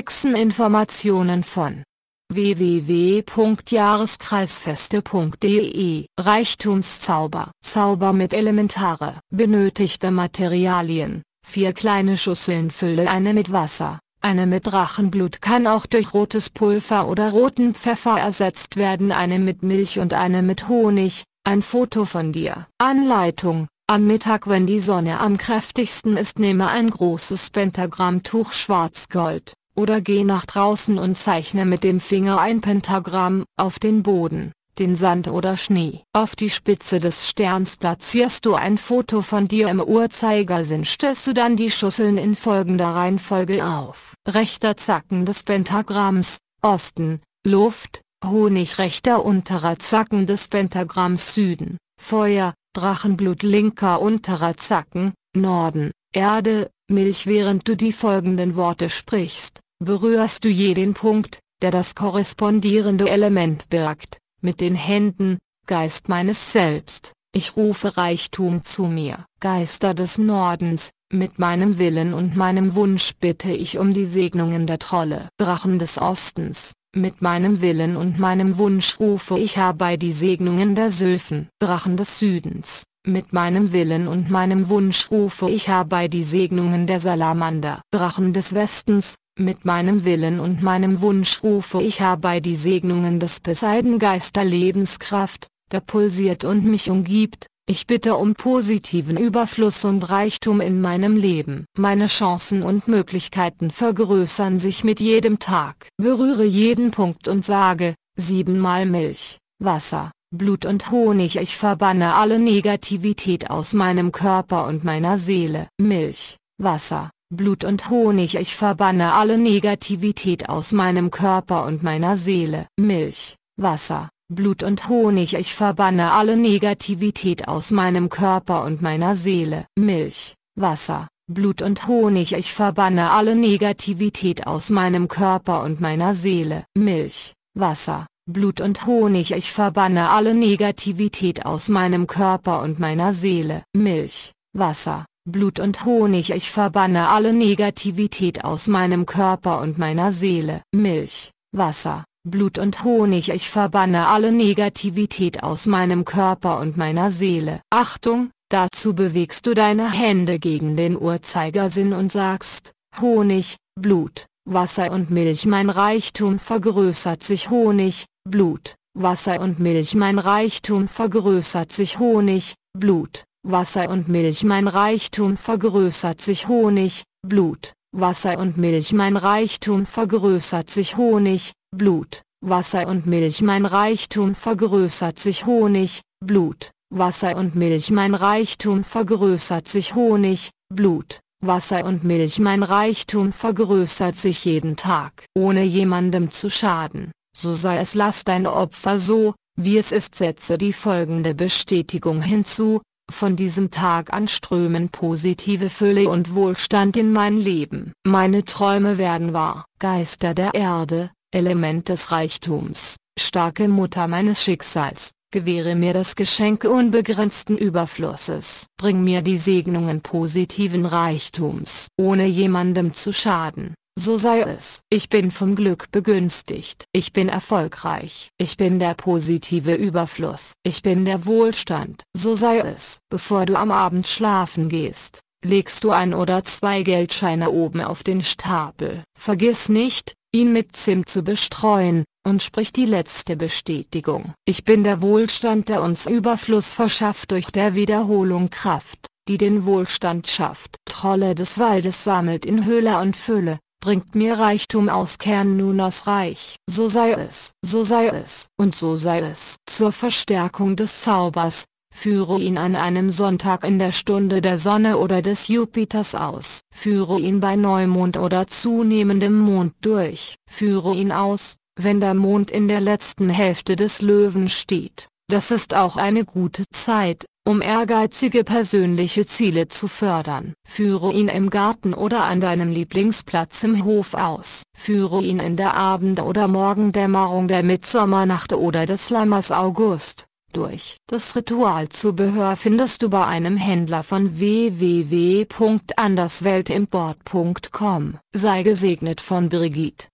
Hexeninformationen von www.jahreskreisfeste.de Reichtumszauber. Zauber mit Elementare Benötigte Materialien. 4 kleine Schüsseln Fülle eine mit Wasser, eine mit Drachenblut kann auch durch rotes Pulver oder roten Pfeffer ersetzt werden eine mit Milch und eine mit Honig, ein Foto von dir. Anleitung. Am Mittag wenn die Sonne am kräftigsten ist nehme ein großes Pentagrammtuch schwarz-gold, oder geh nach draußen und zeichne mit dem Finger ein Pentagramm auf den Boden, den Sand oder Schnee. Auf die Spitze des Sterns platzierst du ein Foto von dir im Uhrzeigersinn stellst du dann die Schüsseln in folgender Reihenfolge auf. Rechter Zacken des Pentagramms, Osten, Luft, Honig rechter unterer Zacken des Pentagramms Süden, Feuer, Drachenblut linker unterer Zacken, Norden, Erde, Milch Während du die folgenden Worte sprichst, berührst du jeden Punkt, der das korrespondierende Element birgt, mit den Händen, Geist meines Selbst, ich rufe Reichtum zu mir. Geister des Nordens, mit meinem Willen und meinem Wunsch bitte ich um die Segnungen der Trolle. Drachen des Ostens, mit meinem Willen und meinem Wunsch rufe ich herbei die Segnungen der Sylphen. Drachen des Südens, mit meinem Willen und meinem Wunsch rufe ich herbei die Segnungen der Salamander. Drachen des Westens, mit meinem Willen und meinem Wunsch rufe ich herbei die Segnungen des Poseidon Geister Lebenskraft, der pulsiert und mich umgibt, ich bitte um positiven Überfluss und Reichtum in meinem Leben. Meine Chancen und Möglichkeiten vergrößern sich mit jedem Tag. Berühre jeden Punkt und sage, siebenmal Milch, Wasser, Blut und Honig. Ich verbanne alle Negativität aus meinem Körper und meiner Seele. Milch, Wasser, Blut und Honig. Ich verbanne alle Negativität aus meinem Körper und meiner Seele. Milch, Wasser, Blut und Honig ich verbanne alle Negativität aus meinem Körper und meiner Seele. Milch, Wasser, Blut und Honig ich verbanne alle Negativität aus meinem Körper und meiner Seele. Milch, Wasser, Blut und Honig ich verbanne alle Negativität aus meinem Körper und meiner Seele. Milch, Wasser, Blut und Honig. Ich verbanne alle Negativität aus meinem Körper und meiner Seele. Milch, Wasser, Blut und Honig. Ich verbanne alle Negativität aus meinem Körper und meiner Seele. Achtung, dazu bewegst du deine Hände gegen den Uhrzeigersinn und sagst, Honig, Blut, Wasser und Milch. Mein Reichtum vergrößert sich. Honig, Blut, Wasser und Milch. Mein Reichtum vergrößert sich. Honig, Blut, Wasser und Milch. Mein Reichtum vergrößert sich Honig, Blut, Wasser und Milch. Mein Reichtum vergrößert sich Honig, Blut, Wasser und Milch. Mein Reichtum vergrößert sich Honig, Blut, Wasser und Milch. Mein Reichtum vergrößert sich Honig, Blut, Wasser und Milch. Mein Reichtum vergrößert sich jeden Tag. Ohne jemandem zu schaden, so sei es lass dein Opfer so, wie es ist. Setze die folgende Bestätigung hinzu, von diesem Tag an strömen positive Fülle und Wohlstand in mein Leben. Meine Träume werden wahr. Geister der Erde, Element des Reichtums, starke Mutter meines Schicksals, gewähre mir das Geschenk unbegrenzten Überflusses. Bring mir die Segnungen positiven Reichtums. Ohne jemandem zu schaden, so sei es. Ich bin vom Glück begünstigt. Ich bin erfolgreich. Ich bin der positive Überfluss. Ich bin der Wohlstand. So sei es. Bevor du am Abend schlafen gehst, legst du ein oder zwei Geldscheine oben auf den Stapel. Vergiss nicht, ihn mit Zimt zu bestreuen, und sprich die letzte Bestätigung. Ich bin der Wohlstand der uns Überfluss verschafft durch der Wiederholung Kraft, die den Wohlstand schafft. Trolle des Waldes sammelt in Höhle und Fülle, bringt mir Reichtum aus Kern nun aus Reich. So sei es, so sei es, und so sei es. Zur Verstärkung des Zaubers, führe ihn an einem Sonntag in der Stunde der Sonne oder des Jupiters aus. Führe ihn bei Neumond oder zunehmendem Mond durch. Führe ihn aus, wenn der Mond in der letzten Hälfte des Löwen steht. Das ist auch eine gute Zeit, um ehrgeizige persönliche Ziele zu fördern. Führe ihn im Garten oder an deinem Lieblingsplatz im Hof aus. Führe ihn in der Abend- oder Morgendämmerung der Mitsommernacht oder des Lammers August, durch. Das Ritualzubehör findest du bei einem Händler von www.andersweltimport.com. Sei gesegnet von Brigitte.